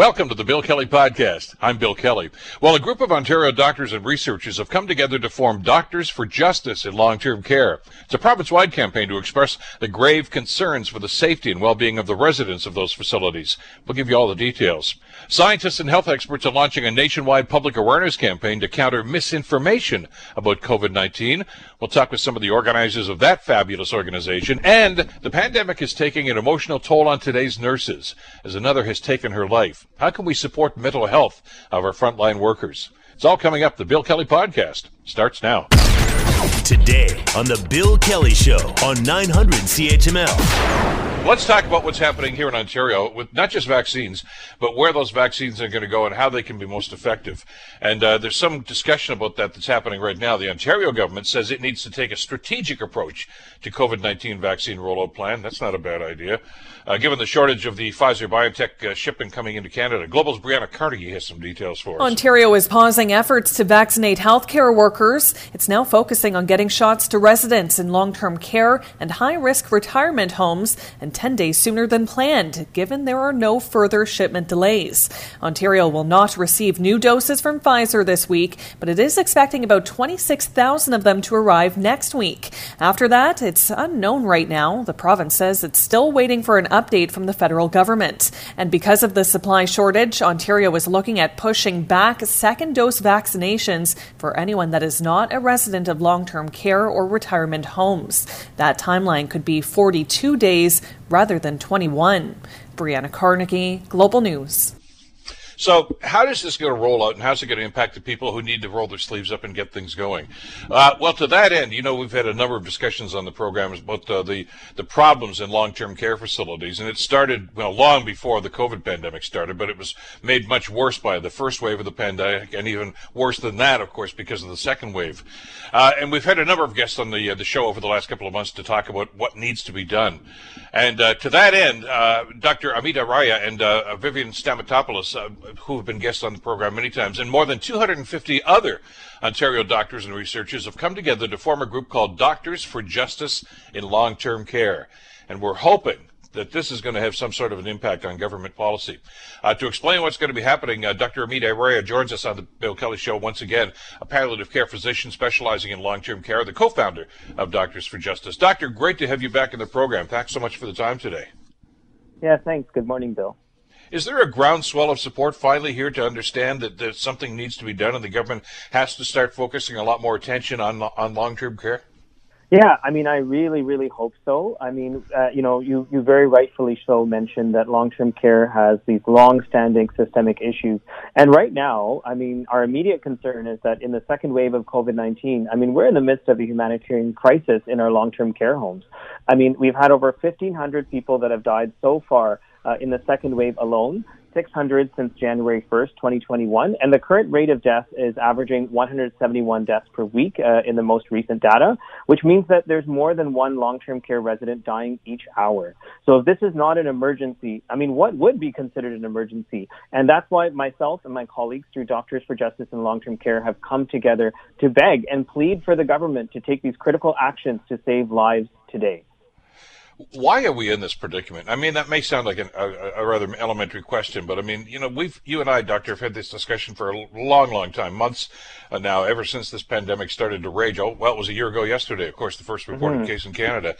Welcome to the Bill Kelly Podcast. I'm Bill Kelly. Well, a group of Ontario doctors and researchers have come together to form Doctors for Justice in Long-Term Care. It's a province-wide campaign to express the grave concerns for the safety and well-being of the residents of those facilities. We'll give you all the details. Scientists and health experts are launching a nationwide public awareness campaign to counter misinformation about COVID-19. We'll talk with some of the organizers of that fabulous organization. And the pandemic is taking an emotional toll on today's nurses as another has taken her life. How can we support mental health of our frontline workers? It's all coming up. The Bill Kelly Podcast starts now. Today on The Bill Kelly Show on 900 CHML. Let's talk about what's happening here in Ontario with not just vaccines, but where those vaccines are going to go and how they can be most effective. And uh, there's some discussion about that that's happening right now. The Ontario government says it needs to take a strategic approach to COVID-19 vaccine rollout plan. That's not a bad idea. Uh, given the shortage of the Pfizer BioNTech uh, shipment coming into Canada, Global's Brianna Carnegie has some details for us. Ontario is pausing efforts to vaccinate healthcare workers. It's now focusing on getting shots to residents in long-term care and high-risk retirement homes and 10 days sooner than planned, given there are no further shipment delays. Ontario will not receive new doses from Pfizer this week, but it is expecting about 26,000 of them to arrive next week. After that, it's unknown right now. The province says it's still waiting for an update from the federal government. And because of the supply shortage, Ontario is looking at pushing back second dose vaccinations for anyone that is not a resident of long term care or retirement homes. That timeline could be 42 days rather than 21. Brianna Carnegie, Global News. So, how is this going to roll out, and how's it going to impact the people who need to roll their sleeves up and get things going? Uh, well, to that end, you know, we've had a number of discussions on the program about uh, the the problems in long-term care facilities, and it started well long before the COVID pandemic started, but it was made much worse by the first wave of the pandemic, and even worse than that, of course, because of the second wave. Uh, and we've had a number of guests on the uh, the show over the last couple of months to talk about what needs to be done. And uh, to that end, uh, Dr. Amit Arya and Vivian Stamatopoulos who have been guests on the program many times, and more than 250 other Ontario doctors and researchers have come together to form a group called Doctors for Justice in Long Term Care. And we're hoping that this is going to have some sort of an impact on government policy. Uh, to explain what's going to be happening, uh, Dr. Amit Arya joins us on the Bill Kelly Show once again, a palliative care physician specializing in long-term care, the co-founder of Doctors for Justice. Doctor, great to have you back in the program. Thanks so much for the time today. Yeah, thanks. Good morning, Bill. Is there a groundswell of support finally here to understand that, that something needs to be done and the government has to start focusing a lot more attention on on long term care? Yeah, I mean, I really, really hope so. I mean, uh, you know, you, you very rightfully so mentioned that long-term care has these long-standing systemic issues. And right now, I mean, our immediate concern is that in the second wave of COVID-19, I mean, we're in the midst of a humanitarian crisis in our long-term care homes. I mean, we've had over 1,500 people that have died so far uh, in the second wave alone. 600 since January 1st, 2021, and the current rate of death is averaging 171 deaths per week uh, in the most recent data, which means that there's more than one long-term care resident dying each hour. So if this is not an emergency, I mean, what would be considered an emergency? And that's why myself and my colleagues through Doctors for Justice and Long-Term Care have come together to beg and plead for the government to take these critical actions to save lives today why are we in this predicament? I mean, that may sound like an, a, a, rather elementary question, but I mean, you know, we've, you and I, Doctor, have had this discussion for a long, long time, months uh, now, ever since this pandemic started to rage. Oh, well, it was a year ago yesterday, of course, the first reported mm-hmm. case in Canada.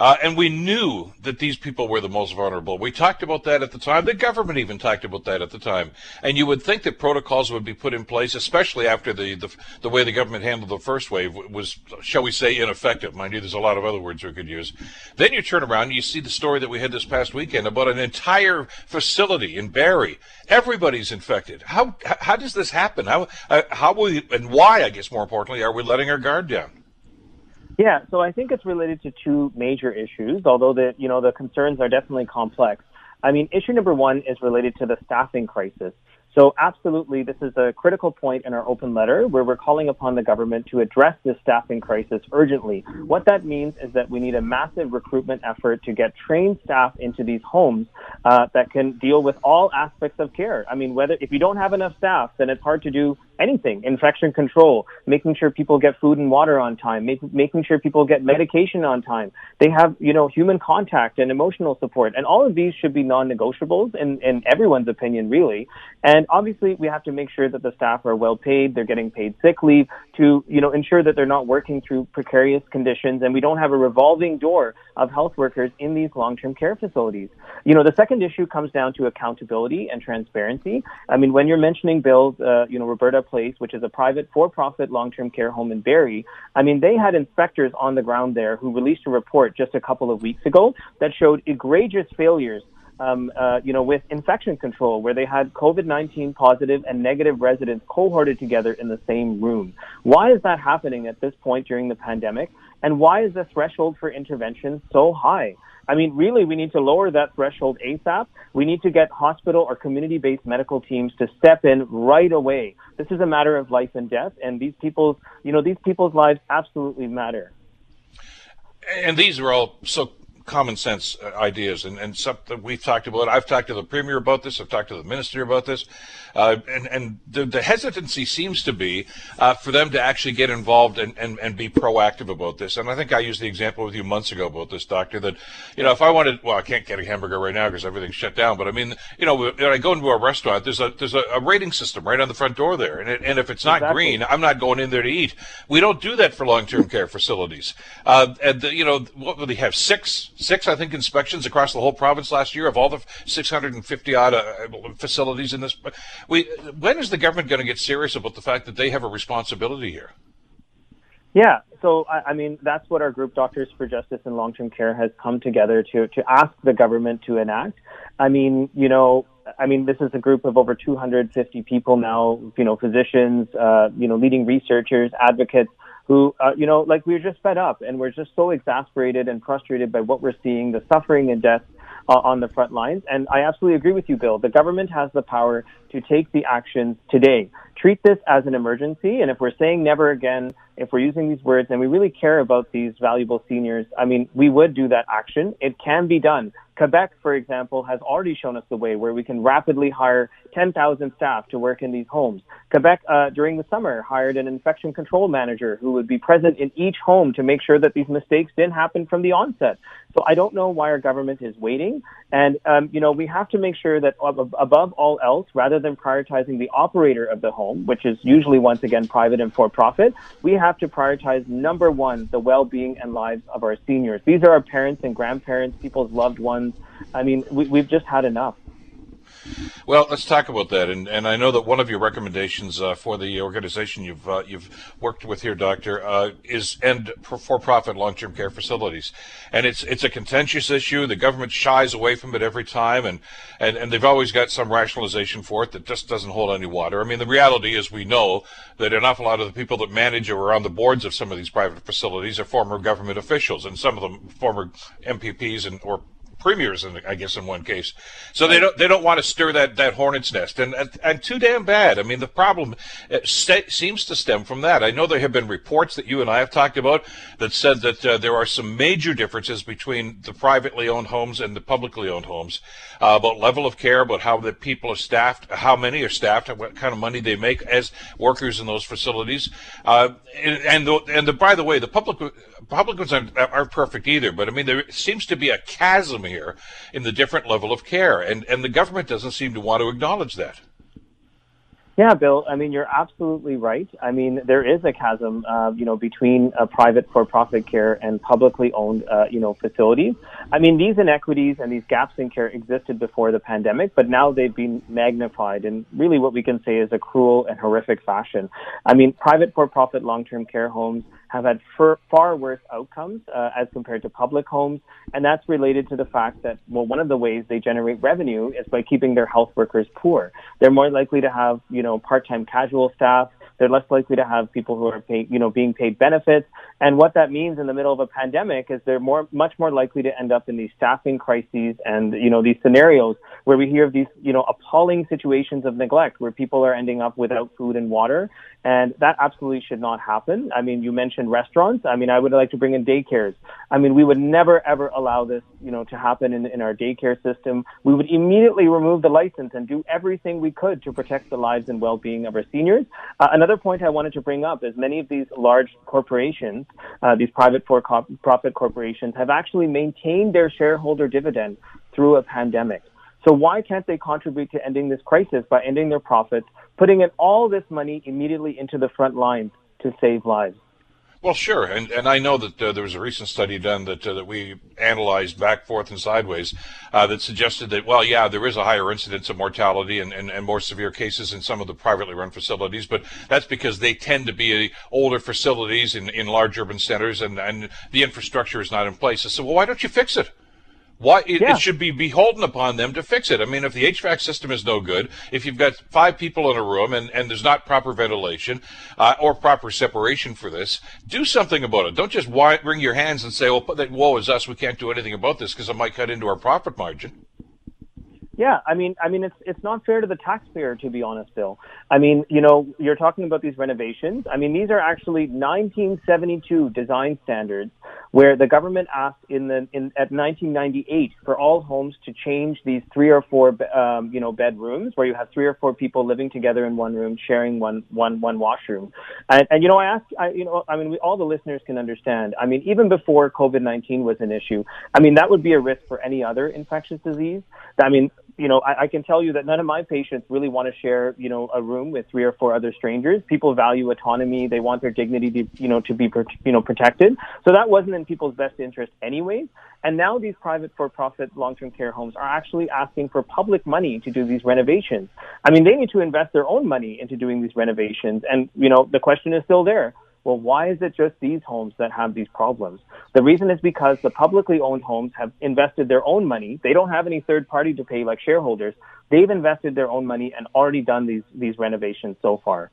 Uh, and we knew that these people were the most vulnerable. We talked about that at the time. The government even talked about that at the time. And you would think that protocols would be put in place, especially after the, the, the way the government handled the first wave was, shall we say, ineffective. Mind you, there's a lot of other words we could use. Then you turn around and you see the story that we had this past weekend about an entire facility in Barrie. Everybody's infected. How, how does this happen? How, uh, how we, and why, I guess more importantly, are we letting our guard down? Yeah, so I think it's related to two major issues, although the you know the concerns are definitely complex. I mean, issue number one is related to the staffing crisis. So absolutely, this is a critical point in our open letter where we're calling upon the government to address this staffing crisis urgently. What that means is that we need a massive recruitment effort to get trained staff into these homes uh, that can deal with all aspects of care. I mean, whether if you don't have enough staff, then it's hard to do anything, infection control, making sure people get food and water on time, make, making sure people get medication on time. They have, you know, human contact and emotional support. And all of these should be non-negotiables in, in everyone's opinion, really. And obviously we have to make sure that the staff are well paid, they're getting paid sick leave to, you know, ensure that they're not working through precarious conditions and we don't have a revolving door of health workers in these long-term care facilities. You know, the second issue comes down to accountability and transparency. I mean, when you're mentioning bills, uh, you know, Roberta Place, which is a private for-profit long-term care home in Barrie, I mean, they had inspectors on the ground there who released a report just a couple of weeks ago that showed egregious failures um, uh, you know, with infection control, where they had COVID-19 positive and negative residents cohorted together in the same room. Why is that happening at this point during the pandemic? And why is the threshold for intervention so high? I mean, really, we need to lower that threshold ASAP. We need to get hospital or community-based medical teams to step in right away. This is a matter of life and death, and these people's, you know, these people's lives absolutely matter. And these are all so common sense uh, ideas and, and something we've talked about. I've talked to the premier about this. I've talked to the minister about this. Uh, and and the, the, hesitancy seems to be uh, for them to actually get involved and, and, and be proactive about this. And I think I used the example with you months ago about this, doctor, that, you know, if I wanted, well, I can't get a hamburger right now because everything's shut down. But I mean, you know, when I go into a restaurant, there's a there's a, a rating system right on the front door there. And, it, and if it's not exactly. green, I'm not going in there to eat. We don't do that for long-term care facilities. Uh, and, the, you know, what would they have? Six six, I think, inspections across the whole province last year of all the 650 odd uh, facilities in this. We, when is the government going to get serious about the fact that they have a responsibility here? Yeah, so I, I mean that's what our group, Doctors for Justice and Long-Term Care, has come together to to ask the government to enact. I mean, you know, I mean, this is a group of over 250 people now, you know, physicians, uh, you know, leading researchers, advocates who, uh, you know, like we're just fed up and we're just so exasperated and frustrated by what we're seeing, the suffering and death uh, on the front lines. And I absolutely agree with you, Bill. The government has the power to take the actions today. Treat this as an emergency. And if we're saying never again, if we're using these words and we really care about these valuable seniors, I mean, we would do that action. It can be done. Quebec, for example, has already shown us the way where we can rapidly hire 10,000 staff to work in these homes. Quebec, uh, during the summer, hired an infection control manager who would be present in each home to make sure that these mistakes didn't happen from the onset. So I don't know why our government is waiting. And, um, you know, we have to make sure that above all else, rather than prioritizing the operator of the home, which is usually, once again, private and for profit, we have to prioritize number one, the well-being and lives of our seniors. These are our parents and grandparents, people's loved ones I mean, we, we've just had enough. Well, let's talk about that. And, and I know that one of your recommendations uh, for the organization you've uh, you've worked with here, Doctor, uh, is end for-profit long-term care facilities. And it's it's a contentious issue. The government shies away from it every time, and, and, and they've always got some rationalization for it that just doesn't hold any water. I mean, the reality is we know that an awful lot of the people that manage or are on the boards of some of these private facilities are former government officials, and some of them former MPPs and or premiers, in, I guess, in one case. So they don't they don't want to stir that, that hornet's nest, and, and, and too damn bad. I mean, the problem uh, st- seems to stem from that. I know there have been reports that you and I have talked about that said that uh, there are some major differences between the privately owned homes and the publicly owned homes uh, about level of care, about how the people are staffed, how many are staffed, what kind of money they make as workers in those facilities, uh, and and, the, and the, by the way, the public Republicans aren't, aren't perfect either, but I mean, there seems to be a chasm here in the different level of care, and, and the government doesn't seem to want to acknowledge that. Yeah, Bill. I mean, you're absolutely right. I mean, there is a chasm, uh, you know, between a private for-profit care and publicly owned, uh, you know, facilities. I mean, these inequities and these gaps in care existed before the pandemic, but now they've been magnified in really what we can say is a cruel and horrific fashion. I mean, private for-profit long-term care homes have had far worse outcomes uh, as compared to public homes. And that's related to the fact that, well, one of the ways they generate revenue is by keeping their health workers poor. They're more likely to have, you know, part-time casual staff They're less likely to have people who are you know, being paid benefits. And what that means in the middle of a pandemic is they're more, much more likely to end up in these staffing crises and, you know, these scenarios where we hear of these, you know, appalling situations of neglect where people are ending up without food and water. And that absolutely should not happen. I mean, you mentioned restaurants. I mean, I would like to bring in daycares. I mean, we would never ever allow this, you know, to happen in, in our daycare system. We would immediately remove the license and do everything we could to protect the lives and well-being of our seniors. Uh, another point I wanted to bring up is many of these large corporations, uh, these private for-profit corporations, have actually maintained their shareholder dividend through a pandemic. So why can't they contribute to ending this crisis by ending their profits, putting in all this money immediately into the front lines to save lives? Well, sure, and and I know that uh, there was a recent study done that uh, that we analyzed back, forth, and sideways uh, that suggested that well, yeah, there is a higher incidence of mortality and, and, and more severe cases in some of the privately run facilities, but that's because they tend to be older facilities in, in large urban centers, and and the infrastructure is not in place. I said, well, why don't you fix it? Why it, yeah. it, should be beholden upon them to fix it. I mean, if the HVAC system is no good, if you've got five people in a room and, and there's not proper ventilation uh, or proper separation for this, do something about it. Don't just wring your hands and say, "Well, that woe is us. We can't do anything about this because it might cut into our profit margin." Yeah, I mean, I mean, it's it's not fair to the taxpayer, to be honest, Bill. I mean, you know, you're talking about these renovations. I mean, these are actually 1972 design standards, where the government asked in the in at 1998 for all homes to change these three or four, um, you know, bedrooms where you have three or four people living together in one room, sharing one one one washroom. And, and you know, I ask, I, you know, I mean, we, all the listeners can understand. I mean, even before COVID-19 was an issue, I mean, that would be a risk for any other infectious disease. I mean, you know, I, I can tell you that none of my patients really want to share, you know, a room with three or four other strangers. People value autonomy. They want their dignity to, you know, to be, you know, protected. So that wasn't in people's best interest anyways. And now these private for-profit long-term care homes are actually asking for public money to do these renovations. I mean, they need to invest their own money into doing these renovations. And, you know, the question is still there well, why is it just these homes that have these problems? The reason is because the publicly owned homes have invested their own money. They don't have any third party to pay like shareholders. They've invested their own money and already done these, these renovations so far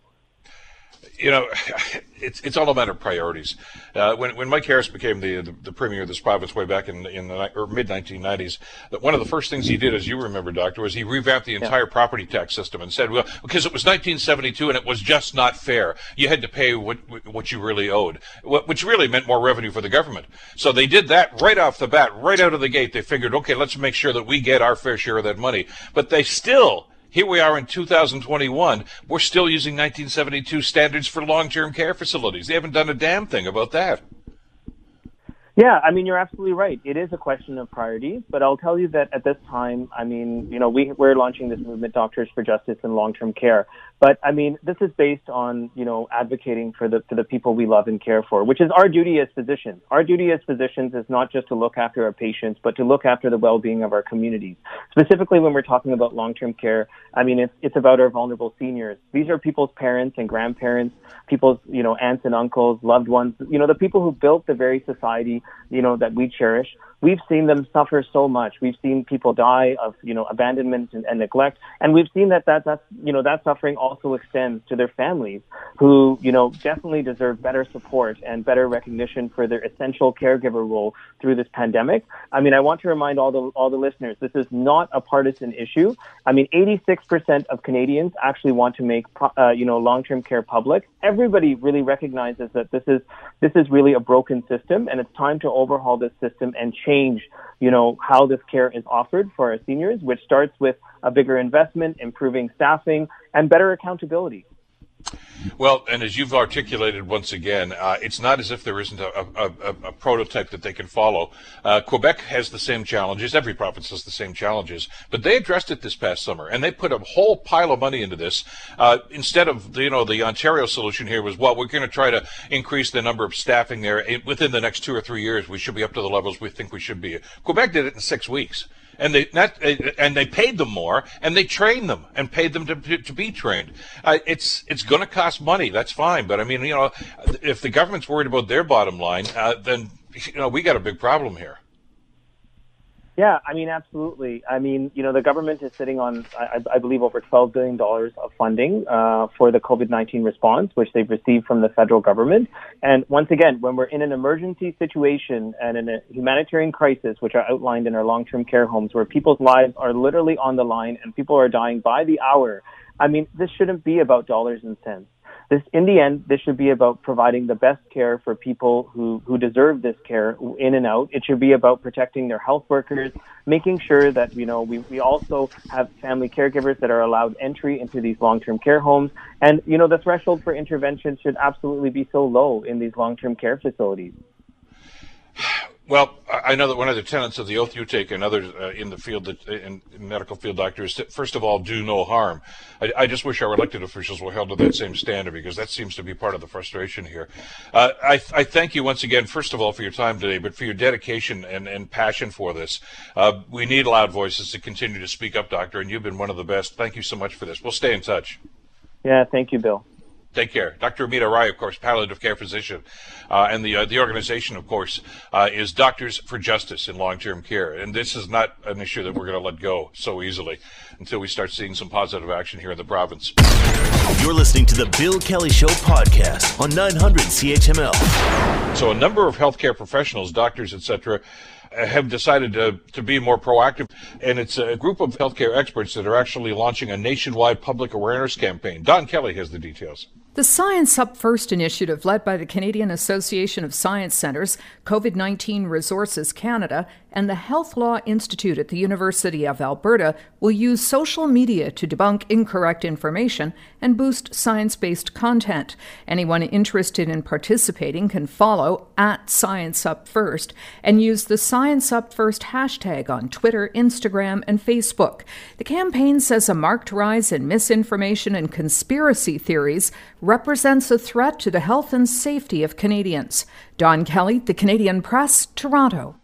you know, it's it's all a matter of priorities. Uh, when when Mike Harris became the, the, the premier of this province way back in in the mid 1990s, one of the first things he did, as you remember, Doctor, was he revamped the entire yeah. property tax system and said, well, because it was 1972 and it was just not fair. You had to pay what what you really owed, which really meant more revenue for the government. So they did that right off the bat, right out of the gate. They figured, okay, let's make sure that we get our fair share of that money. But they still here we are in 2021. We're still using 1972 standards for long-term care facilities. They haven't done a damn thing about that. Yeah, I mean, you're absolutely right. It is a question of priorities, but I'll tell you that at this time, I mean, you know, we, we're launching this movement, Doctors for Justice in Long-Term Care. But I mean, this is based on, you know, advocating for the, for the people we love and care for, which is our duty as physicians. Our duty as physicians is not just to look after our patients, but to look after the well-being of our communities. Specifically, when we're talking about long-term care, I mean, it's, it's about our vulnerable seniors. These are people's parents and grandparents, people's, you know, aunts and uncles, loved ones, you know, the people who built the very society, you know, that we cherish we've seen them suffer so much. We've seen people die of, you know, abandonment and, and, neglect. And we've seen that, that that's, you know, that suffering also extends to their families who, you know, definitely deserve better support and better recognition for their essential caregiver role through this pandemic. I mean, I want to remind all the, all the listeners, this is not a partisan issue. I mean, 86% of Canadians actually want to make, uh, you know, long-term care public. Everybody really recognizes that this is, this is really a broken system and it's time to overhaul this system and change, you know, how this care is offered for our seniors, which starts with a bigger investment, improving staffing, and better accountability. Well, and as you've articulated once again, uh, it's not as if there isn't a, a, a, a prototype that they can follow. Uh, Quebec has the same challenges. Every province has the same challenges, but they addressed it this past summer, and they put a whole pile of money into this. Uh, instead of you know the Ontario solution here was well, we're going to try to increase the number of staffing there within the next two or three years. We should be up to the levels we think we should be. Quebec did it in six weeks and they not and they paid them more and they trained them and paid them to, to, be trained. Uh, it's it's going to cost money. That's fine, but I mean, you know, if the government's worried about their bottom line, uh, then you know we got a big problem here. Yeah, I mean, absolutely. I mean, you know, the government is sitting on, I, I believe, over $12 billion of funding uh, for the COVID 19 response, which they've received from the federal government. And once again, when we're in an emergency situation and in a humanitarian crisis, which are outlined in our long term care homes, where people's lives are literally on the line and people are dying by the hour, I mean, this shouldn't be about dollars and cents this, in the end, this should be about providing the best care for people who, who deserve this care in and out. It should be about protecting their health workers, making sure that, you know, we, we also have family caregivers that are allowed entry into these long-term care homes. And, you know, the threshold for intervention should absolutely be so low in these long-term care facilities. Well, I know that one of the tenets of the oath you take and others uh, in the field, that, in, in medical field doctors, to, first of all, do no harm. I, I, just wish our elected officials were held to that same standard because that seems to be part of the frustration here. Uh, I, I, thank you once again, first of all, for your time today, but for your dedication and, and passion for this. Uh, we need loud voices to continue to speak up, Doctor, and you've been one of the best. Thank you so much for this. We'll stay in touch. Yeah, thank you, Bill. Take care. Dr. Amit Arya, of course, palliative care physician. Uh, and the, uh, the organization, of course, uh, is Doctors for Justice in Long-Term Care. And this is not an issue that we're going to let go so easily until we start seeing some positive action here in the province. You're listening to the Bill Kelly Show podcast on 900 CHML. So a number of healthcare professionals, doctors, etc., have decided to, to be more proactive. And it's a group of healthcare experts that are actually launching a nationwide public awareness campaign. Don Kelly has the details. The Science Up First initiative, led by the Canadian Association of Science Centres, COVID 19 Resources Canada, and the Health Law Institute at the University of Alberta, will use social media to debunk incorrect information and boost science based content. Anyone interested in participating can follow at Science Up First and use the Science Up First hashtag on Twitter, Instagram, and Facebook. The campaign says a marked rise in misinformation and conspiracy theories represents a threat to the health and safety of Canadians. Don Kelly, The Canadian Press, Toronto.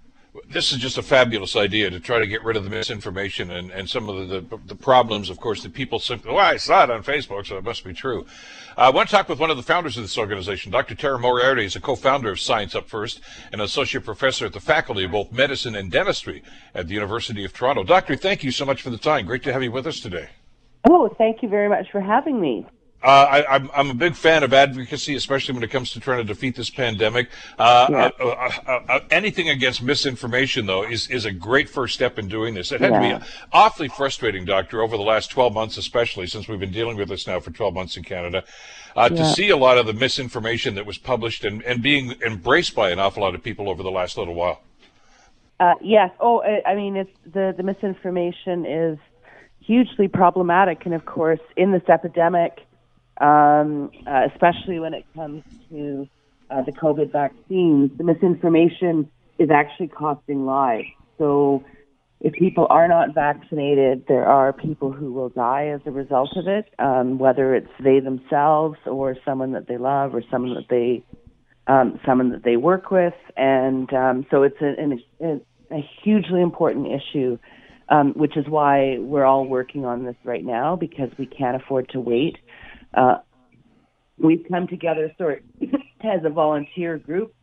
This is just a fabulous idea to try to get rid of the misinformation and, and some of the, the, the problems, of course, that people simply, oh, I saw it on Facebook, so it must be true. Uh, I want to talk with one of the founders of this organization. Dr. Tara Moriarty is a co-founder of Science Up First and associate professor at the Faculty of both Medicine and Dentistry at the University of Toronto. Doctor, thank you so much for the time. Great to have you with us today. Oh, thank you very much for having me. Uh, I, am I'm, I'm a big fan of advocacy, especially when it comes to trying to defeat this pandemic. Uh, yeah. uh, uh, uh anything against misinformation, though, is, is a great first step in doing this. It had yeah. to be awfully frustrating, Doctor, over the last 12 months, especially since we've been dealing with this now for 12 months in Canada, uh, yeah. to see a lot of the misinformation that was published and, and being embraced by an awful lot of people over the last little while. yes. Oh, I mean, it's the, the misinformation is hugely problematic. And of course, in this epidemic, um, uh, especially when it comes to uh, the COVID vaccines. The misinformation is actually costing lives. So if people are not vaccinated, there are people who will die as a result of it, um, whether it's they themselves or someone that they love or someone that they um, someone that they work with, and um, so it's a, a, a hugely important issue, um, which is why we're all working on this right now because we can't afford to wait uh, we've come together sort of as a volunteer group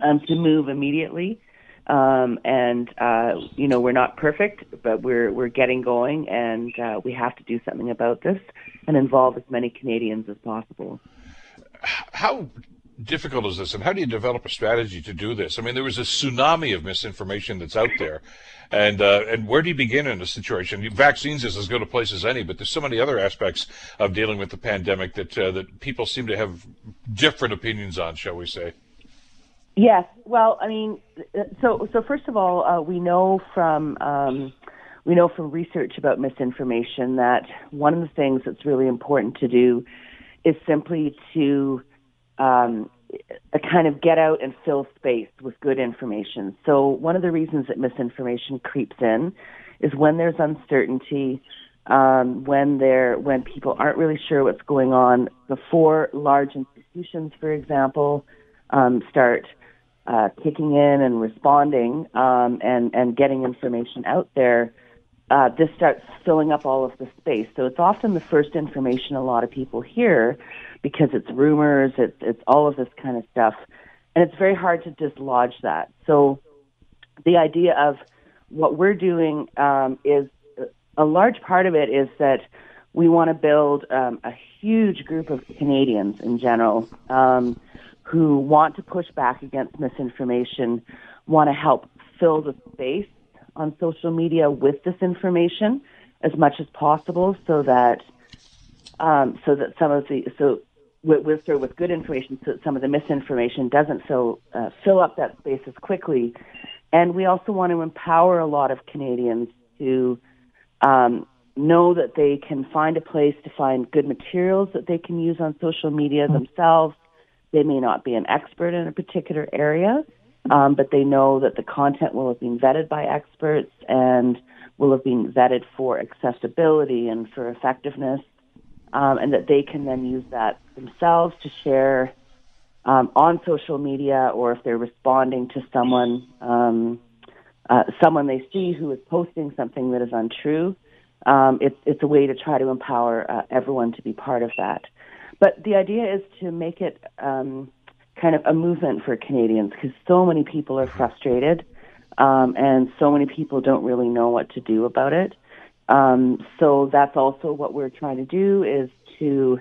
um, to move immediately. Um, and uh, you know we're not perfect, but we're we're getting going, and uh, we have to do something about this and involve as many Canadians as possible. How difficult is this, and how do you develop a strategy to do this? I mean, there was a tsunami of misinformation that's out there, and uh, and where do you begin in a situation? Vaccines is as good a place as any, but there's so many other aspects of dealing with the pandemic that uh, that people seem to have different opinions on, shall we say? Yes. Well, I mean, so so first of all, uh, we know from um, we know from research about misinformation that one of the things that's really important to do is simply to um, a kind of get out and fill space with good information. So one of the reasons that misinformation creeps in is when there's uncertainty, um, when there when people aren't really sure what's going on. Before large institutions, for example, um, start uh, kicking in and responding um, and and getting information out there. Uh, this starts filling up all of the space. So it's often the first information a lot of people hear because it's rumors, it's it's all of this kind of stuff, and it's very hard to dislodge that. So the idea of what we're doing um, is a large part of it is that we want to build um, a huge group of Canadians in general um, who want to push back against misinformation, want to help fill the space on social media with this information as much as possible, so that um, so that some of the so with, with sort of with good information, so that some of the misinformation doesn't fill uh, fill up that space as quickly. And we also want to empower a lot of Canadians to um, know that they can find a place to find good materials that they can use on social media themselves. They may not be an expert in a particular area, um, but they know that the content will have been vetted by experts and will have been vetted for accessibility and for effectiveness, um, and that they can then use that themselves to share um, on social media or if they're responding to someone um, uh, someone they see who is posting something that is untrue. Um, it's it's a way to try to empower uh, everyone to be part of that. But the idea is to make it um, kind of a movement for Canadians because so many people are frustrated um, and so many people don't really know what to do about it. Um, so that's also what we're trying to do is to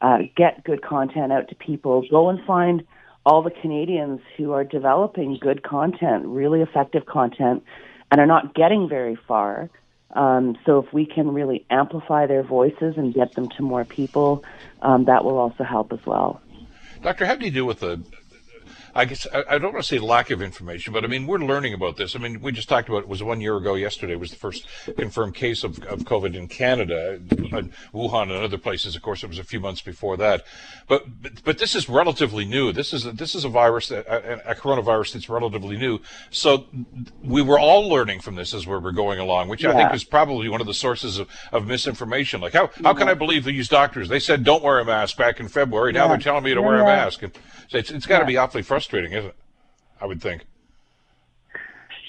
uh, get good content out to people. Go and find all the Canadians who are developing good content, really effective content, and are not getting very far. Um, so if we can really amplify their voices and get them to more people, um, that will also help as well. Doctor, how do you deal with the I guess I, I, don't want to say lack of information, but I mean we're learning about this. I mean we just talked about it was one year ago. Yesterday was the first confirmed case of, of COVID in Canada, Wuhan and other places. Of course, it was a few months before that. But but, but this is relatively new. This is a, this is a virus that a, a, coronavirus that's relatively new. So we were all learning from this as we were going along, which yeah. I think is probably one of the sources of, of misinformation. Like how how can I believe these doctors? They said don't wear a mask back in February. Now yeah. they're telling me to yeah. wear a mask. And so it's, it's got to be awfully frustrating frustrating, isn't it? I would think.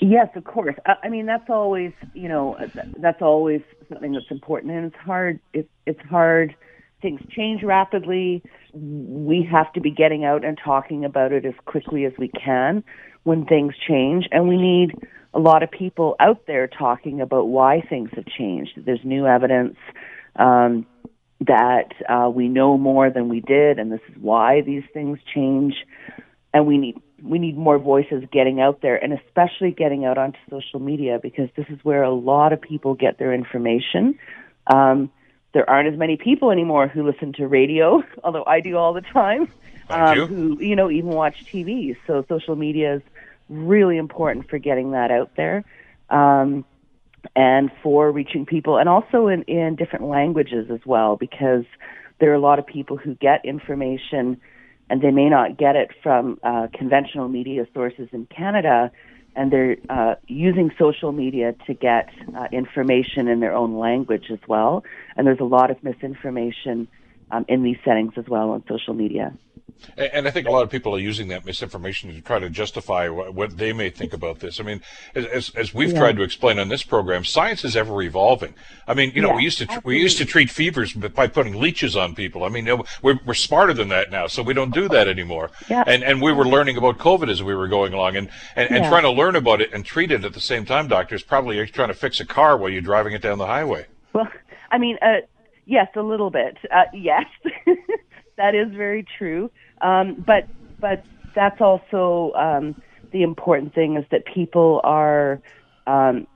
Yes, of course. I mean, that's always, you know, that's always something that's important, and it's hard. It's it's hard. Things change rapidly. We have to be getting out and talking about it as quickly as we can when things change, and we need a lot of people out there talking about why things have changed. There's new evidence um, that uh, we know more than we did, and this is why these things change and we need we need more voices getting out there and especially getting out onto social media because this is where a lot of people get their information. Um, there aren't as many people anymore who listen to radio, although I do all the time. Um, you. Who you know even watch TV. So social media is really important for getting that out there, um, and for reaching people, and also in in different languages as well, because there are a lot of people who get information and they may not get it from uh, conventional media sources in Canada, and they're uh, using social media to get uh, information in their own language as well. And there's a lot of misinformation um, in these settings as well on social media. And I think a lot of people are using that misinformation to try to justify what they may think about this. I mean, as, as we've yeah. tried to explain on this program, science is ever evolving. I mean, you know, yeah, we used to absolutely. we used to treat fevers by putting leeches on people. I mean, we're, we're smarter than that now, so we don't do that anymore. Yeah. And and we were learning about COVID as we were going along, and and, and trying to learn about it and treat it at the same time. Doctors probably are trying to fix a car while you're driving it down the highway. Well, I mean, uh, yes, a little bit. Uh, yes, that is very true. Um, but but that's also um, the important thing is that people are um,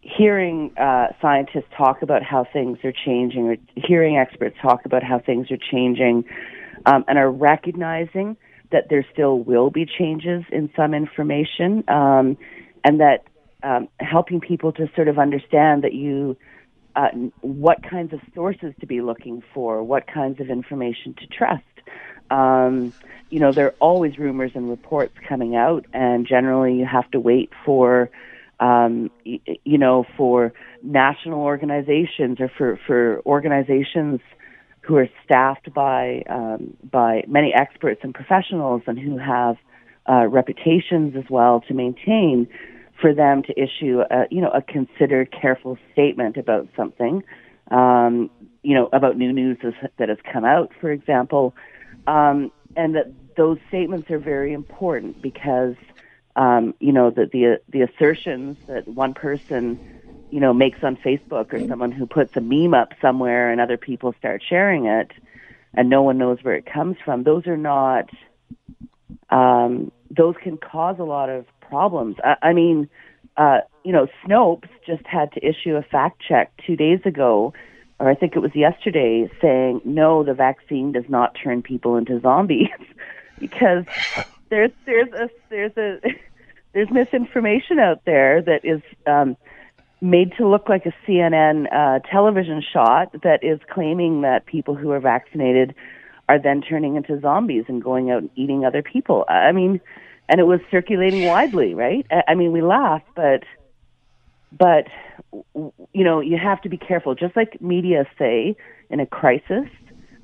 hearing uh, scientists talk about how things are changing, or hearing experts talk about how things are changing, um, and are recognizing that there still will be changes in some information, um, and that um, helping people to sort of understand that you. Uh, what kinds of sources to be looking for, what kinds of information to trust, um, you know, there are always rumors and reports coming out, and generally you have to wait for, um, y- you know, for national organizations or for, for organizations who are staffed by um, by many experts and professionals and who have uh, reputations as well to maintain for them to issue a you know a considered careful statement about something um, you know about new news that has come out for example um, and that those statements are very important because um, you know, the, the the assertions that one person, you know, makes on Facebook or someone who puts a meme up somewhere and other people start sharing it, and no one knows where it comes from. Those are not. Um, those can cause a lot of problems. I, I mean, uh, you know, Snopes just had to issue a fact check two days ago, or I think it was yesterday, saying no, the vaccine does not turn people into zombies, because there's there's a there's a there's misinformation out there that is um, made to look like a CNN uh, television shot that is claiming that people who are vaccinated are then turning into zombies and going out and eating other people. I mean, and it was circulating widely, right? I mean, we laugh, but but you know, you have to be careful. Just like media say in a crisis,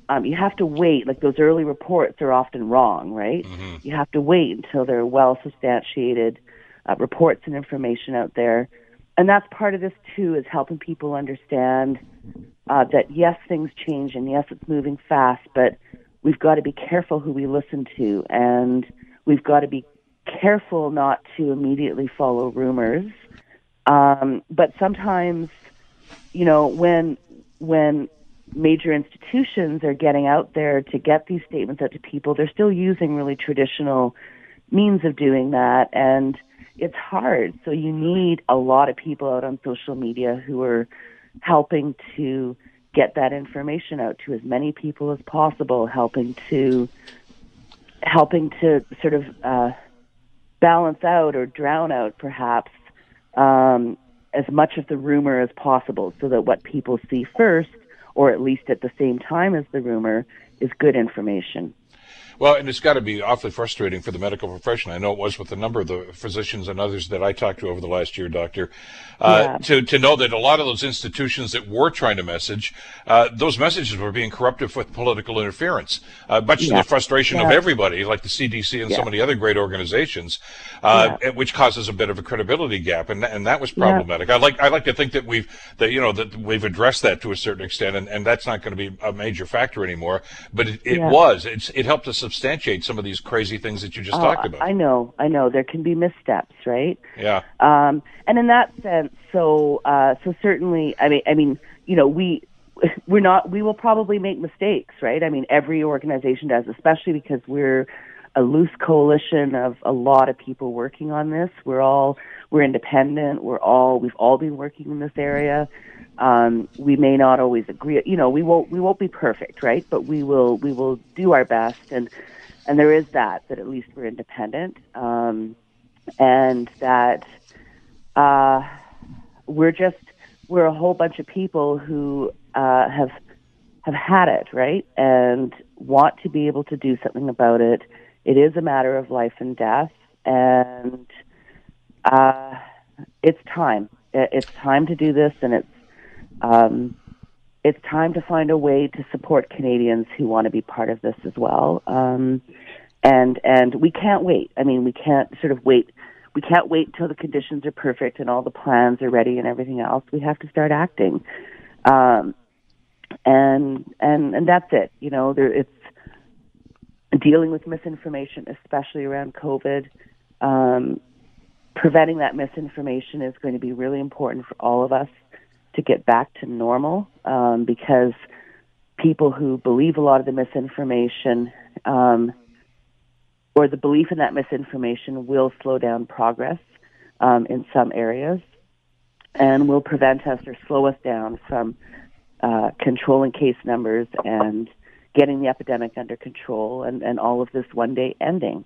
um, you have to wait. Like those early reports are often wrong, right? Mm-hmm. You have to wait until there are well substantiated uh, reports and information out there. And that's part of this too, is helping people understand uh, that yes, things change and yes, it's moving fast, but we've got to be careful who we listen to, and we've got to be careful not to immediately follow rumors. Um, but sometimes, you know, when when major institutions are getting out there to get these statements out to people, they're still using really traditional means of doing that, and it's hard. So you need a lot of people out on social media who are helping to get that information out to as many people as possible, helping to helping to sort of uh, balance out or drown out, perhaps, um, as much of the rumor as possible, so that what people see first, or at least at the same time as the rumor, is good information. Well, and it's got to be awfully frustrating for the medical profession. I know it was with a number of the physicians and others that I talked to over the last year, Doctor, uh, yeah. to, to know that a lot of those institutions that were trying to message, uh, those messages were being corrupted with political interference, uh, much yeah. to the frustration yeah. of everybody, like the CDC and so many other great organizations, uh, which causes a bit of a credibility gap, and and that was problematic. I like I like to think that we've that you know that we've addressed that to a certain extent, and, and that's not going to be a major factor anymore. But it, it was it's it helped us substantiate some of these crazy things that you just oh, talked about. I know, I know. There can be missteps, right? Yeah. Um, and in that sense, so uh, so certainly, I mean, I mean, you know, we we're not. We will probably make mistakes, right? I mean, every organization does, especially because we're a loose coalition of a lot of people working on this. We're all we're independent. We're all we've all been working in this area. Um, we may not always agree. You know, we won't we won't be perfect, right? But we will we will do our best, and and there is that that at least we're independent, um, and that uh, we're just we're a whole bunch of people who uh, have have had it, right, and want to be able to do something about it. It is a matter of life and death, and uh, it's time. It's time to do this, and it's um, it's time to find a way to support Canadians who want to be part of this as well. Um, and and we can't wait. I mean, we can't sort of wait. We can't wait until the conditions are perfect and all the plans are ready and everything else. We have to start acting. Um, and and and that's it. You know, there it's dealing with misinformation, especially around COVID. Um, preventing that misinformation is going to be really important for all of us to get back to normal um, because people who believe a lot of the misinformation um, or the belief in that misinformation will slow down progress um, in some areas and will prevent us or slow us down from uh, controlling case numbers and getting the epidemic under control and, and all of this one day ending.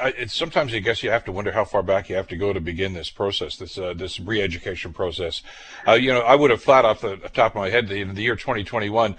I, sometimes I guess you have to wonder how far back you have to go to begin this process, this uh, this re-education process. Uh, you know, I would have thought off the top of my head in the year 2021,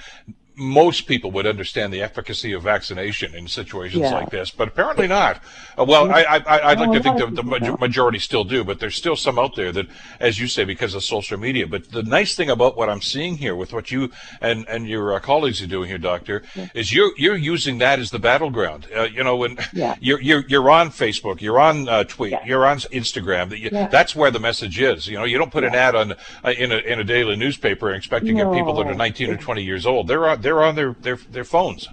most people would understand the efficacy of vaccination in situations yeah. like this, but apparently not. Uh, well, I, I, would like to think the, the majority still do, but there's still some out there that, as you say, because of social media. But the nice thing about what I'm seeing here with what you and, and your uh, colleagues are doing here, Doctor, yeah. is you're, you're using that as the battleground. Uh, you know, when yeah. you're, you're, you're on Facebook, you're on uh, Tweet, you're on Instagram, that you, that's where the message is. You know, you don't put an ad on uh, in, a, in a daily newspaper and expect to no. get people that are 19 or 20 years old. They're on, they're on their, their, their phones.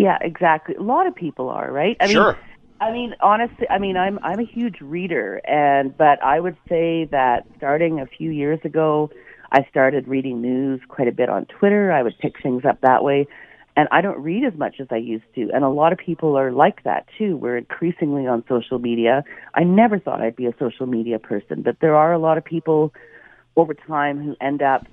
Yeah, exactly. A lot of people are, right? I sure. Mean, I mean, honestly, I mean, I'm I'm a huge reader, and but I would say that starting a few years ago, I started reading news quite a bit on Twitter. I would pick things up that way, and I don't read as much as I used to. And a lot of people are like that too. We're increasingly on social media. I never thought I'd be a social media person, but there are a lot of people over time who end up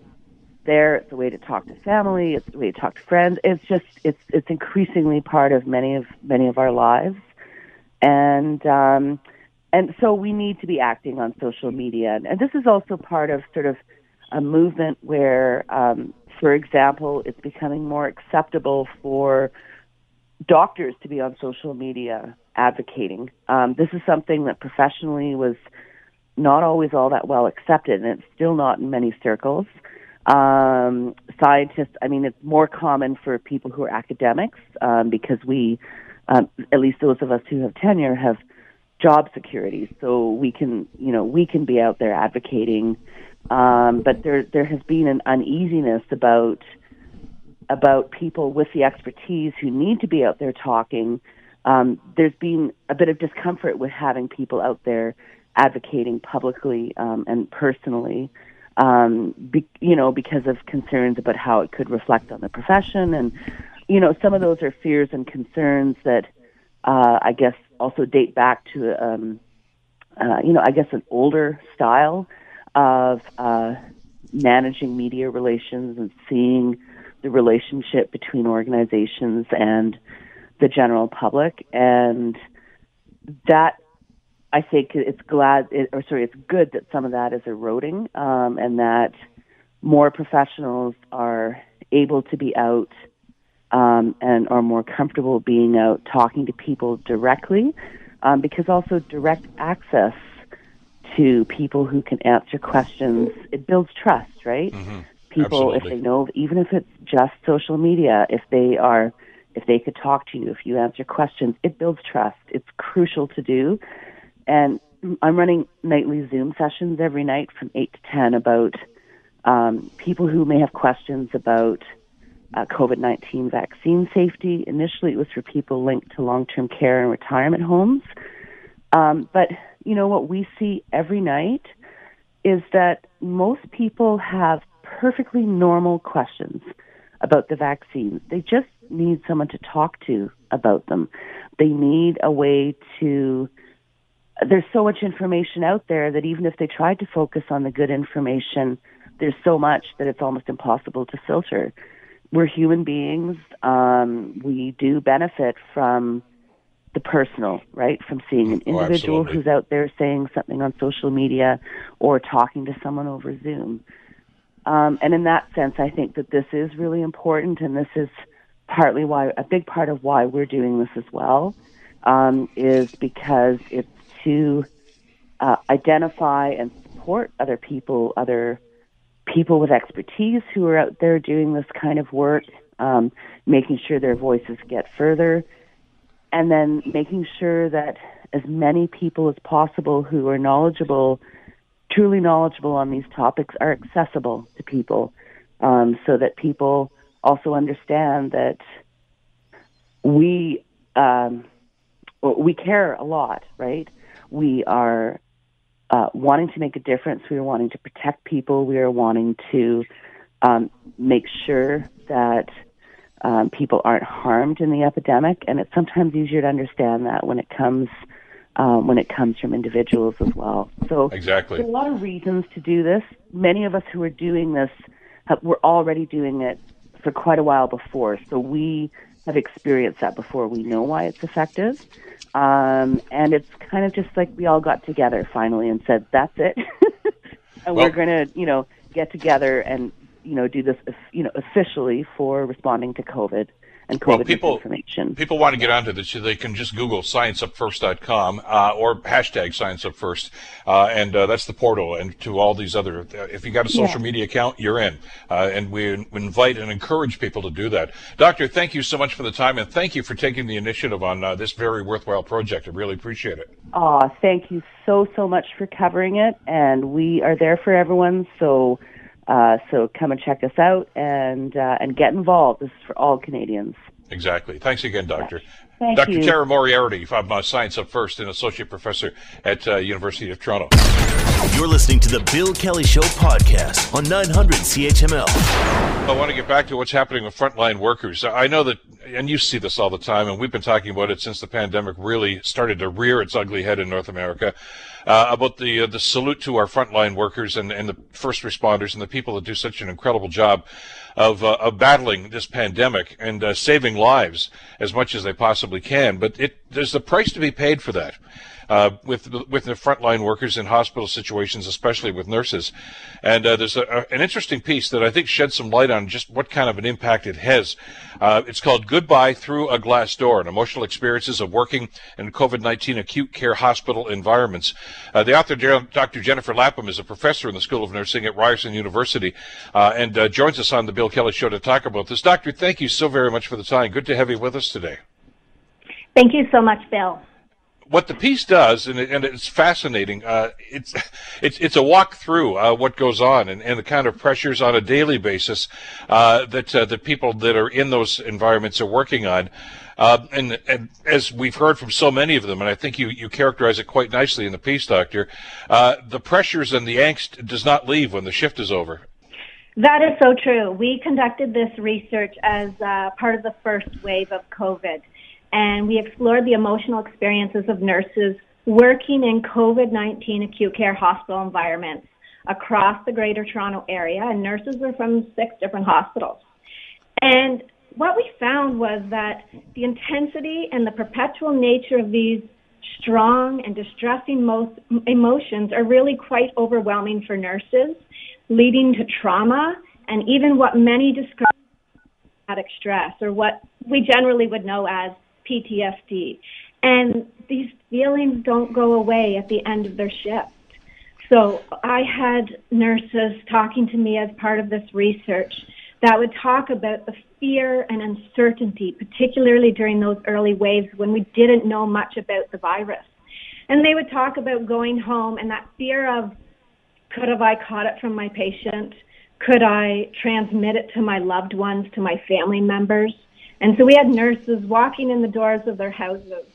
there. It's a way to talk to family. It's a way to talk to friends. It's just it's it's increasingly part of many of many of our lives and um, and so we need to be acting on social media. And this is also part of sort of a movement where, um, for example, it's becoming more acceptable for doctors to be on social media advocating. Um, this is something that professionally was not always all that well accepted, and it's still not in many circles. Um, scientists, I mean, it's more common for people who are academics um, because we um, at least those of us who have tenure have job security, so we can, you know, we can be out there advocating. Um, but there, there has been an uneasiness about about people with the expertise who need to be out there talking. Um, there's been a bit of discomfort with having people out there advocating publicly um, and personally. Um, be, you know, because of concerns about how it could reflect on the profession and you know, some of those are fears and concerns that uh, I guess also date back to, um, uh, you know, I guess an older style of uh, managing media relations and seeing the relationship between organizations and the general public. And that, I think, it's glad, it, or sorry, it's good that some of that is eroding um, and that more professionals are able to be out um, and are more comfortable being out talking to people directly, um, because also direct access to people who can answer questions it builds trust, right? Mm-hmm. People, Absolutely. if they know, even if it's just social media, if they are, if they could talk to you, if you answer questions, it builds trust. It's crucial to do, and I'm running nightly Zoom sessions every night from eight to ten about um, people who may have questions about uh, COVID 19 vaccine safety. Initially, it was for people linked to long term care and retirement homes. Um, but, you know, what we see every night is that most people have perfectly normal questions about the vaccines. They just need someone to talk to about them. They need a way to. There's so much information out there that even if they tried to focus on the good information, there's so much that it's almost impossible to filter we're human beings. Um, we do benefit from the personal, right? From seeing an oh, individual oh, who's out there saying something on social media or talking to someone over Zoom. Um, and in that sense, I think that this is really important, and this is partly why a big part of why we're doing this as well um, is because it's to uh, identify and support other people, other people with expertise who are out there doing this kind of work, um, making sure their voices get further, and then making sure that as many people as possible who are knowledgeable, truly knowledgeable on these topics, are accessible to people um, so that people also understand that we um, we care a lot, right? We are uh, wanting to make a difference. We are wanting to protect people. We are wanting to um, make sure that um, people aren't harmed in the epidemic. And it's sometimes easier to understand that when it comes um, when it comes from individuals as well. So exactly, there's a lot of reasons to do this. Many of us who are doing this have, were already doing it for quite a while before. So we have experienced that before. We know why it's effective. Um, and it's kind of just like we all got together finally and said, that's it. and well, we're going to, you know, get together and, you know, do this, you know, officially for responding to COVID and COVID well, people, information. People want to get onto this, they can just Google scienceupfirst.com uh, or hashtag scienceupfirst, uh, and uh, that's the portal. And to all these other, uh, if you got a social yeah. media account, you're in. Uh, and we invite and encourage people to do that. Doctor, thank you so much for the time, and thank you for taking the initiative on uh, this very worthwhile project. I really appreciate it. Oh, thank you so so much for covering it, and we are there for everyone. So. Uh, so come and check us out and uh, and get involved. This is for all Canadians. Exactly. Thanks again, Doctor. Thank Dr. you. Tara Moriarty from uh, Science Up First and Associate Professor at uh, University of Toronto. You're listening to the Bill Kelly Show podcast on 900 CHML. I want to get back to what's happening with frontline workers. I know that, and you see this all the time, and we've been talking about it since the pandemic really started to rear its ugly head in North America. Uh, about the uh, the salute to our frontline workers and, and the first responders and the people that do such an incredible job of, uh, of battling this pandemic and uh, saving lives as much as they possibly can. But it there's a price to be paid for that uh, with with the frontline workers in hospital situations, especially with nurses. And uh, there's a, a, an interesting piece that I think sheds some light on just what kind of an impact it has. Uh, it's called "Goodbye Through a Glass Door: An Emotional Experiences of Working in COVID-19 Acute Care Hospital Environments." Uh, the author, Dr. Jennifer Lapum, is a professor in the School of Nursing at Ryerson University, uh, and uh, joins us on the Bill Kelly Show to talk about this. Doctor, thank you so very much for the time. Good to have you with us today. Thank you so much, Bill what the piece does, and, it, and it's fascinating. Uh, it's it's it's a walk through uh, what goes on and, and the kind of pressures on a daily basis uh, that uh, the people that are in those environments are working on. Uh, and, and, as we've heard from so many of them, and I think you, you characterize it quite nicely in the piece, Doctor, uh, the pressures and the angst does not leave when the shift is over. That is so true. We conducted this research as uh, part of the first wave of COVID and we explored the emotional experiences of nurses working in COVID 19 acute care hospital environments across the Greater Toronto Area, and nurses were from six different hospitals. And what we found was that the intensity and the perpetual nature of these strong and distressing most emotions are really quite overwhelming for nurses, leading to trauma and even what many describe as traumatic stress, or what we generally would know as PTSD. And these feelings don't go away at the end of their shift. So I had nurses talking to me as part of this research that would talk about the fear and uncertainty, particularly during those early waves when we didn't know much about the virus. And they would talk about going home and that fear of could have I caught it from my patient? Could I transmit it to my loved ones, to my family members? And so we had nurses walking in the doors of their houses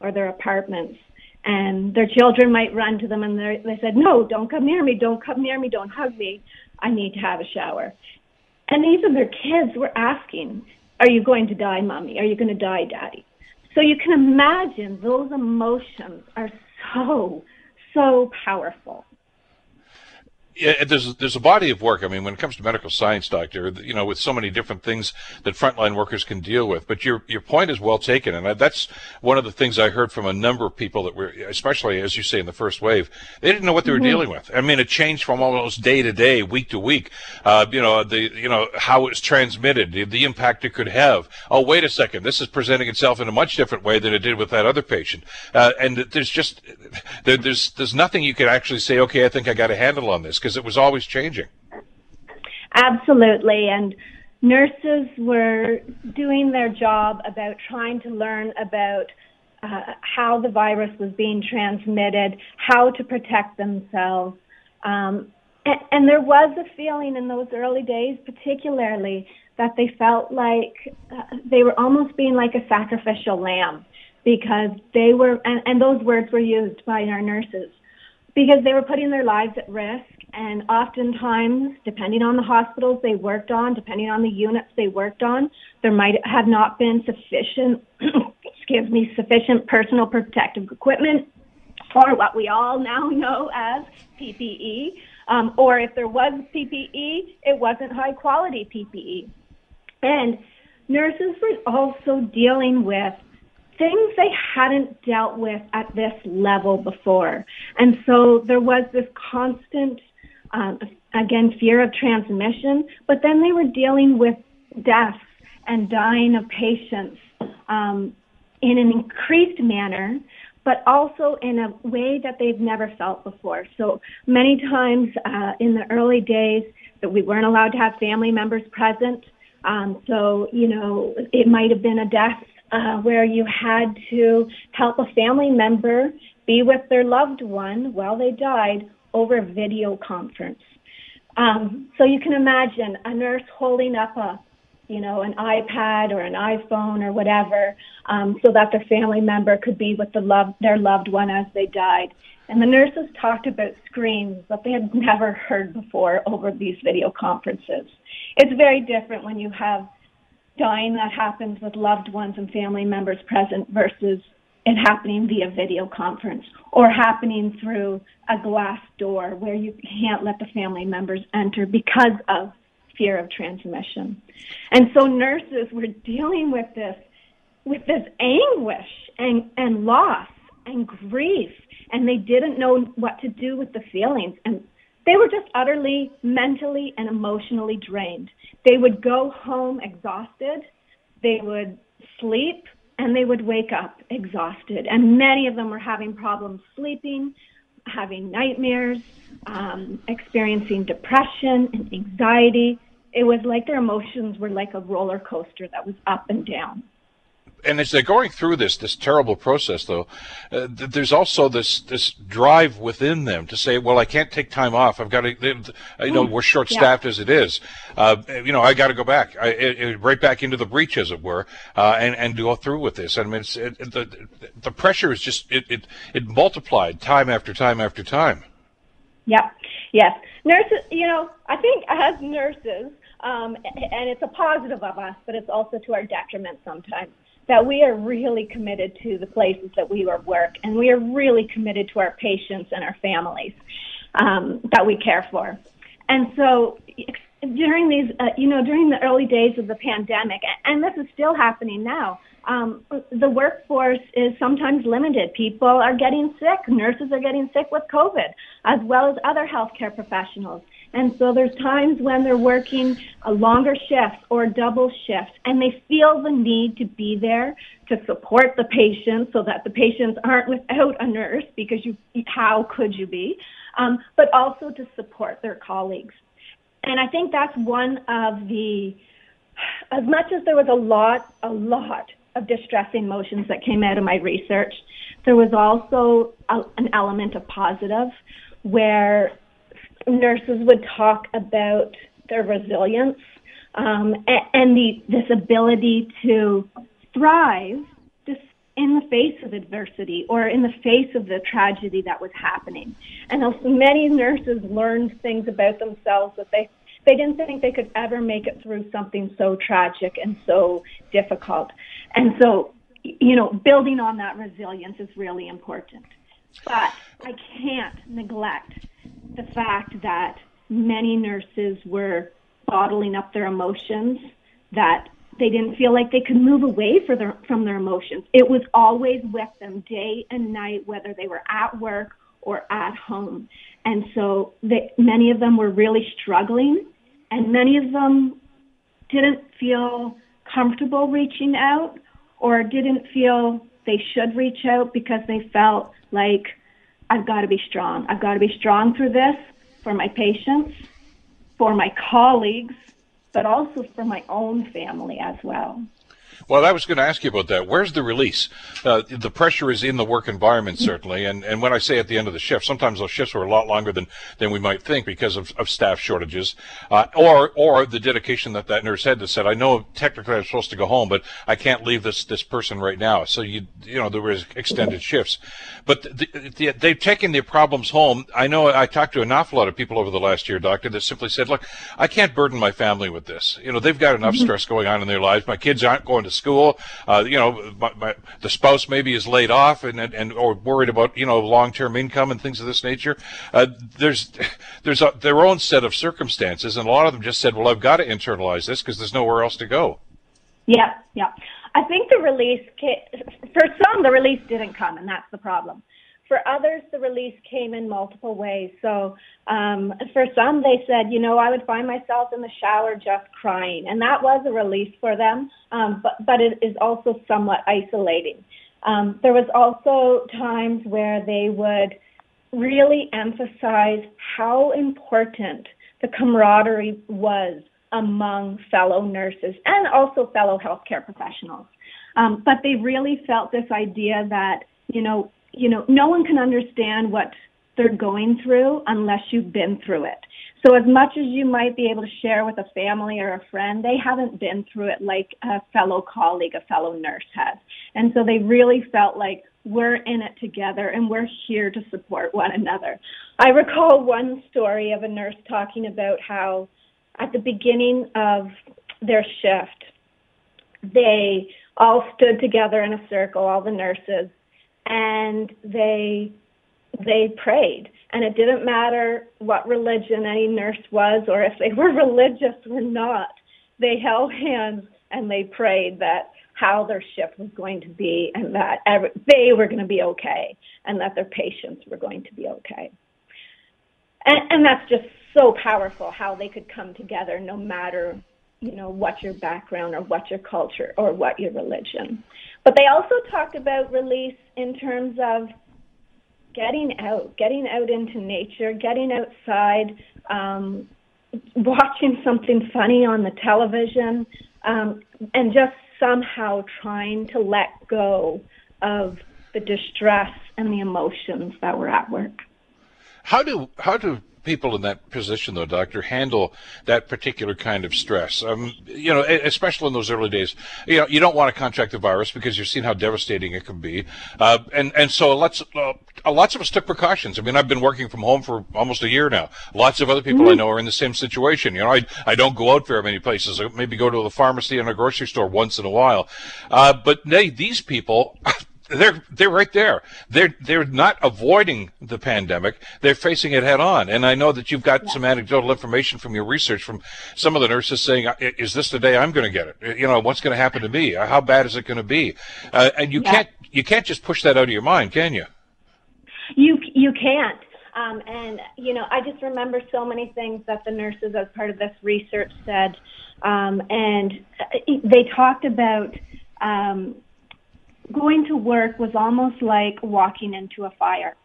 or their apartments, and their children might run to them and they said, No, don't come near me, don't come near me, don't hug me. I need to have a shower. And are their kids were asking, Are you going to die, mommy? Are you going to die, daddy? So you can imagine those emotions are so, so powerful yeah, there's there's a body of work. I mean, when it comes to medical science, doctor, you know, with so many different things that frontline workers can deal with. But your your point is well taken, and that's one of the things I heard from a number of people that were, especially as you say in the first wave, they didn't know what they were mm-hmm. dealing with. I mean, it changed from almost day to day, week to week. Uh, you know, the you know how it's transmitted, the, the impact it could have. Oh, wait a second, this is presenting itself in a much different way than it did with that other patient. Uh, and there's just there, there's there's nothing you could actually say. Okay, I think I got a handle on this because it was always changing. Absolutely. And nurses were doing their job about trying to learn about uh, how the virus was being transmitted, how to protect themselves. Um, and, and there was a feeling in those early days, particularly, that they felt like uh, they were almost being like a sacrificial lamb because they were, and, and those words were used by our nurses, because they were putting their lives at risk and oftentimes, depending on the hospitals they worked on, depending on the units they worked on, there might have not been sufficient, excuse me, sufficient personal protective equipment, or what we all now know as PPE. Um, or if there was PPE, it wasn't high quality PPE. And nurses were also dealing with things they hadn't dealt with at this level before. And so there was this constant um, again, fear of transmission, but then they were dealing with deaths and dying of patients um, in an increased manner, but also in a way that they've never felt before. So many times uh, in the early days that we weren't allowed to have family members present. Um, so, you know, it might have been a death uh, where you had to help a family member be with their loved one while they died over video conference. Um, so you can imagine a nurse holding up a, you know, an iPad or an iPhone or whatever, um, so that their family member could be with the love, their loved one as they died. And the nurses talked about screams that they had never heard before over these video conferences. It's very different when you have dying that happens with loved ones and family members present versus it happening via video conference or happening through a glass door where you can't let the family members enter because of fear of transmission. And so nurses were dealing with this with this anguish and, and loss and grief and they didn't know what to do with the feelings and they were just utterly mentally and emotionally drained. They would go home exhausted. They would sleep and they would wake up exhausted. And many of them were having problems sleeping, having nightmares, um, experiencing depression and anxiety. It was like their emotions were like a roller coaster that was up and down and as they're going through this this terrible process, though, uh, th- there's also this this drive within them to say, "Well, I can't take time off. I've got to. You know, we're short staffed yeah. as it is. Uh, you know, I got to go back, I, it, it, right back into the breach, as it were, uh, and and go through with this. I mean, it's, it, the the pressure is just it, it it multiplied time after time after time. Yep. Yes. Nurses. You know, I think as nurses. Um, and it's a positive of us, but it's also to our detriment sometimes that we are really committed to the places that we work, and we are really committed to our patients and our families um, that we care for. And so during these, uh, you know, during the early days of the pandemic, and this is still happening now, um, the workforce is sometimes limited. People are getting sick. Nurses are getting sick with COVID, as well as other healthcare professionals. And so there's times when they're working a longer shift or double shift and they feel the need to be there to support the patient so that the patients aren't without a nurse because you, how could you be? Um, but also to support their colleagues. And I think that's one of the, as much as there was a lot, a lot of distressing emotions that came out of my research, there was also a, an element of positive where nurses would talk about their resilience um, and, the, this ability to thrive in the face of adversity or in the face of the tragedy that was happening. And also many nurses learned things about themselves that they they didn't think they could ever make it through something so tragic and so difficult. And so, you know, building on that resilience is really important. But I can't neglect the fact that many nurses were bottling up their emotions, that they didn't feel like they could move away their, from their emotions. It was always with them day and night, whether they were at work or at home. And so they, many of them were really struggling, and many of them didn't feel comfortable reaching out or didn't feel they should reach out because they felt like I've got to be strong. I've got to be strong through this for my patients, for my colleagues, but also for my own family as well. Well, I was going to ask you about that. Where's the release? Uh, the pressure is in the work environment, certainly. And, and when I say at the end of the shift, sometimes those shifts are a lot longer than, than we might think because of, of staff shortages, uh, or, or the dedication that that nurse had that said, I know technically I'm supposed to go home, but I can't leave this, this person right now. So you, you know, there was extended shifts. But the, the, they've taken their problems home. I know I talked to an awful lot of people over the last year, doctor, that simply said, look, I can't burden my family with this. You know, they've got enough mm-hmm. stress going on in their lives. My kids aren't going to school. Uh, you know, my, my, the spouse maybe is laid off and, and or worried about you know long-term income and things of this nature. Uh, there's there's a, their own set of circumstances, and a lot of them just said, "Well, I've got to internalize this because there's nowhere else to go." Yeah, yeah. I think the release, for some, the release didn't come, and that's the problem. For others, the release came in multiple ways. So um, for some, they said, you know, I would find myself in the shower just crying, and that was a release for them. Um, but but it is also somewhat isolating. Um, there was also times where they would really emphasize how important the camaraderie was among fellow nurses and also fellow healthcare professionals. Um, but they really felt this idea that, you know, you know, no one can understand what they're going through unless you've been through it. So as much as you might be able to share with a family or a friend, they haven't been through it like a fellow colleague, a fellow nurse has. And so they really felt like we're in it together and we're here to support one another. I recall one story of a nurse talking about how at the beginning of their shift, they all stood together in a circle, all the nurses, and they they prayed. And it didn't matter what religion any nurse was or if they were religious or not. They held hands and they prayed that how their shift was going to be and that every, they were going to be okay and that their patients were going to be okay. And, and that's just so powerful how they could come together no matter you know what your background or what your culture or what your religion. But they also talked about release in terms of getting out, getting out into nature, getting outside, um, watching something funny on the television, um, and just somehow trying to let go of the distress and the emotions that were at work. How do how do people in that position, though, doctor, handle that particular kind of stress? Um, you know, especially in those early days. You know, you don't want to contract the virus because you've seen how devastating it can be, uh, and and so lots uh, lots of us took precautions. I mean, I've been working from home for almost a year now. Lots of other people mm-hmm. I know are in the same situation. You know, I I don't go out very many places. I maybe go to the pharmacy and a grocery store once in a while, uh, but they, these people they're they're right there. They're they're not avoiding the pandemic. They're facing it head on. And I know that you've got yeah. some anecdotal information from your research from some of the nurses saying, "Is this the day I'm going to get it? You know, what's going to happen to me? How bad is it going to be?" Uh, and you yeah. can't you can't just push that out of your mind, can you? You you can't. Um, and you know, I just remember so many things that the nurses, as part of this research, said, um, and uh, they talked about. Um, going to work was almost like walking into a fire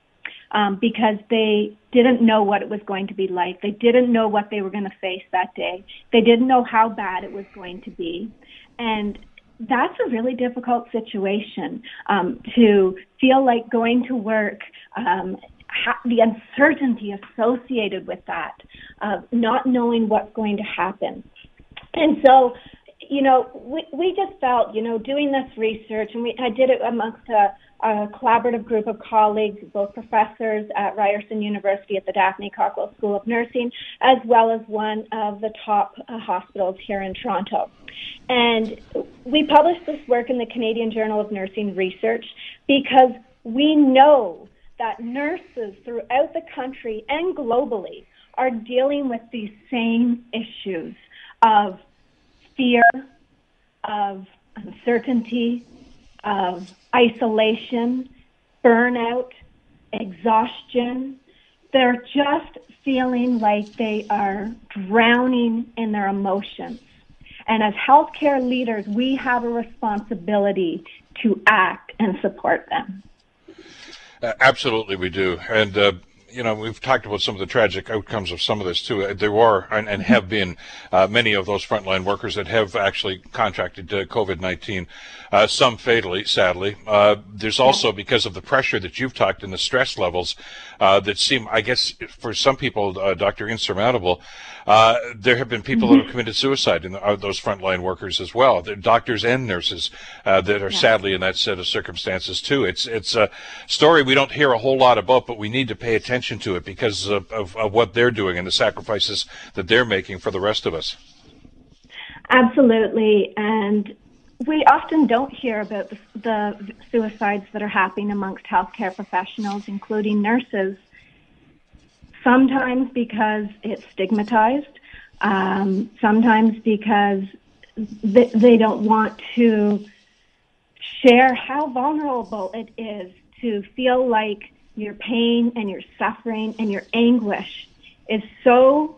um, because they didn't know what it was going to be like. They didn't know what they were going to face that day. They didn't know how bad it was going to be. And that's a really difficult situation um, to feel like going to work. Um, ha- the uncertainty associated with that, of not knowing what's going to happen. And so you know, we, we just felt, you know, doing this research, and we, I did it amongst a, a collaborative group of colleagues, both professors at Ryerson University at the Daphne Cockwell School of Nursing, as well as one of the top uh, hospitals here in Toronto. And we published this work in the Canadian Journal of Nursing Research because we know that nurses throughout the country and globally are dealing with these same issues of fear, of uncertainty, of isolation, burnout, exhaustion. They're just feeling like they are drowning in their emotions. And as healthcare leaders, we have a responsibility to act and support them. Uh, absolutely, we do. And uh, you know, we've talked about some of the tragic outcomes of some of this too. There are and, and have been uh, many of those frontline workers that have actually contracted uh, COVID-19, uh, some fatally, sadly. Uh, there's also because of the pressure that you've talked and the stress levels uh, that seem, I guess, for some people, uh, Doctor, insurmountable. there have been people mm-hmm. that have committed suicide in the, those frontline workers as well. They're doctors and nurses that are yeah. sadly in that set of circumstances too. It's it's a story we don't hear a whole lot about, but we need to pay attention attention to it because of, of, of what they're doing and the sacrifices that they're making for the rest of us. Absolutely. And we often don't hear about the, the, suicides that are happening amongst healthcare professionals, including nurses. Sometimes because it's stigmatized, um, sometimes because th- they don't want to share how vulnerable it is to feel like your pain and your suffering and your anguish is so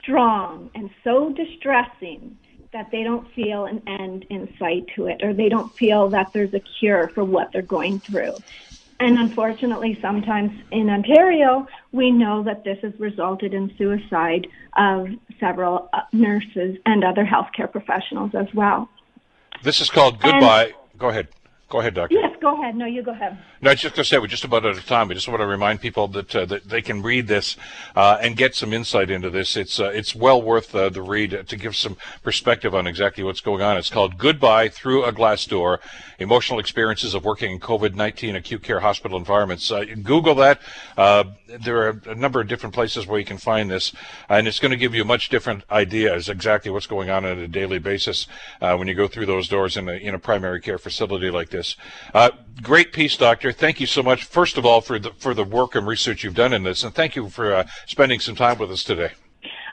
strong and so distressing that they don't feel an end in sight to it or they don't feel that there's a cure for what they're going through. And unfortunately, sometimes in Ontario, we know that this has resulted in suicide of several uh, nurses and other healthcare professionals as well. This is called Goodbye. And, go ahead. Go ahead, Doctor. Yes, go ahead. No, you go ahead. No, I was just going to say we're just about out of time. We just want to remind people that uh, that they can read this uh, and get some insight into this. It's uh, it's well worth uh, the read to give some perspective on exactly what's going on. It's called "Goodbye Through a Glass Door: Emotional Experiences of Working in COVID-19 Acute Care Hospital Environments." Uh, Google that. Uh, there are a number of different places where you can find this, and it's going to give you a much different idea as exactly what's going on on a daily basis when you go through those doors in a in a primary care facility like this. Great piece, doctor. Thank you so much. First of all, for the for the work and research you've done in this, and thank you for uh, spending some time with us today.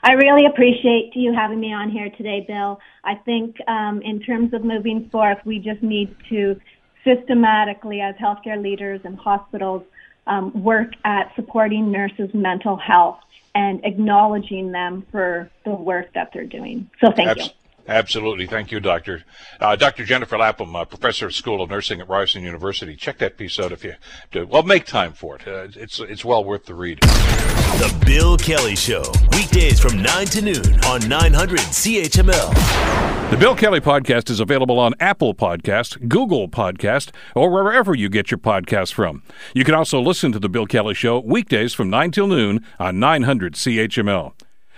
I really appreciate you having me on here today, Bill. I think um, in terms of moving forth, we just need to systematically, as healthcare leaders and hospitals, um, work at supporting nurses' mental health and acknowledging them for the work that they're doing. So thank you. Absolutely. Thank you, Doctor. Uh, Dr. Jennifer Lapum, uh, Professor of School of Nursing at Ryerson University. Check that piece out if you do. Well, make time for it. Uh, it's, it's well worth the read. The Bill Kelly Show, weekdays from 9 to noon on 900 CHML. The Bill Kelly Podcast is available on Apple Podcast, Google Podcast, or wherever you get your podcasts from. You can also listen to The Bill Kelly Show weekdays from 9 till noon on 900 CHML.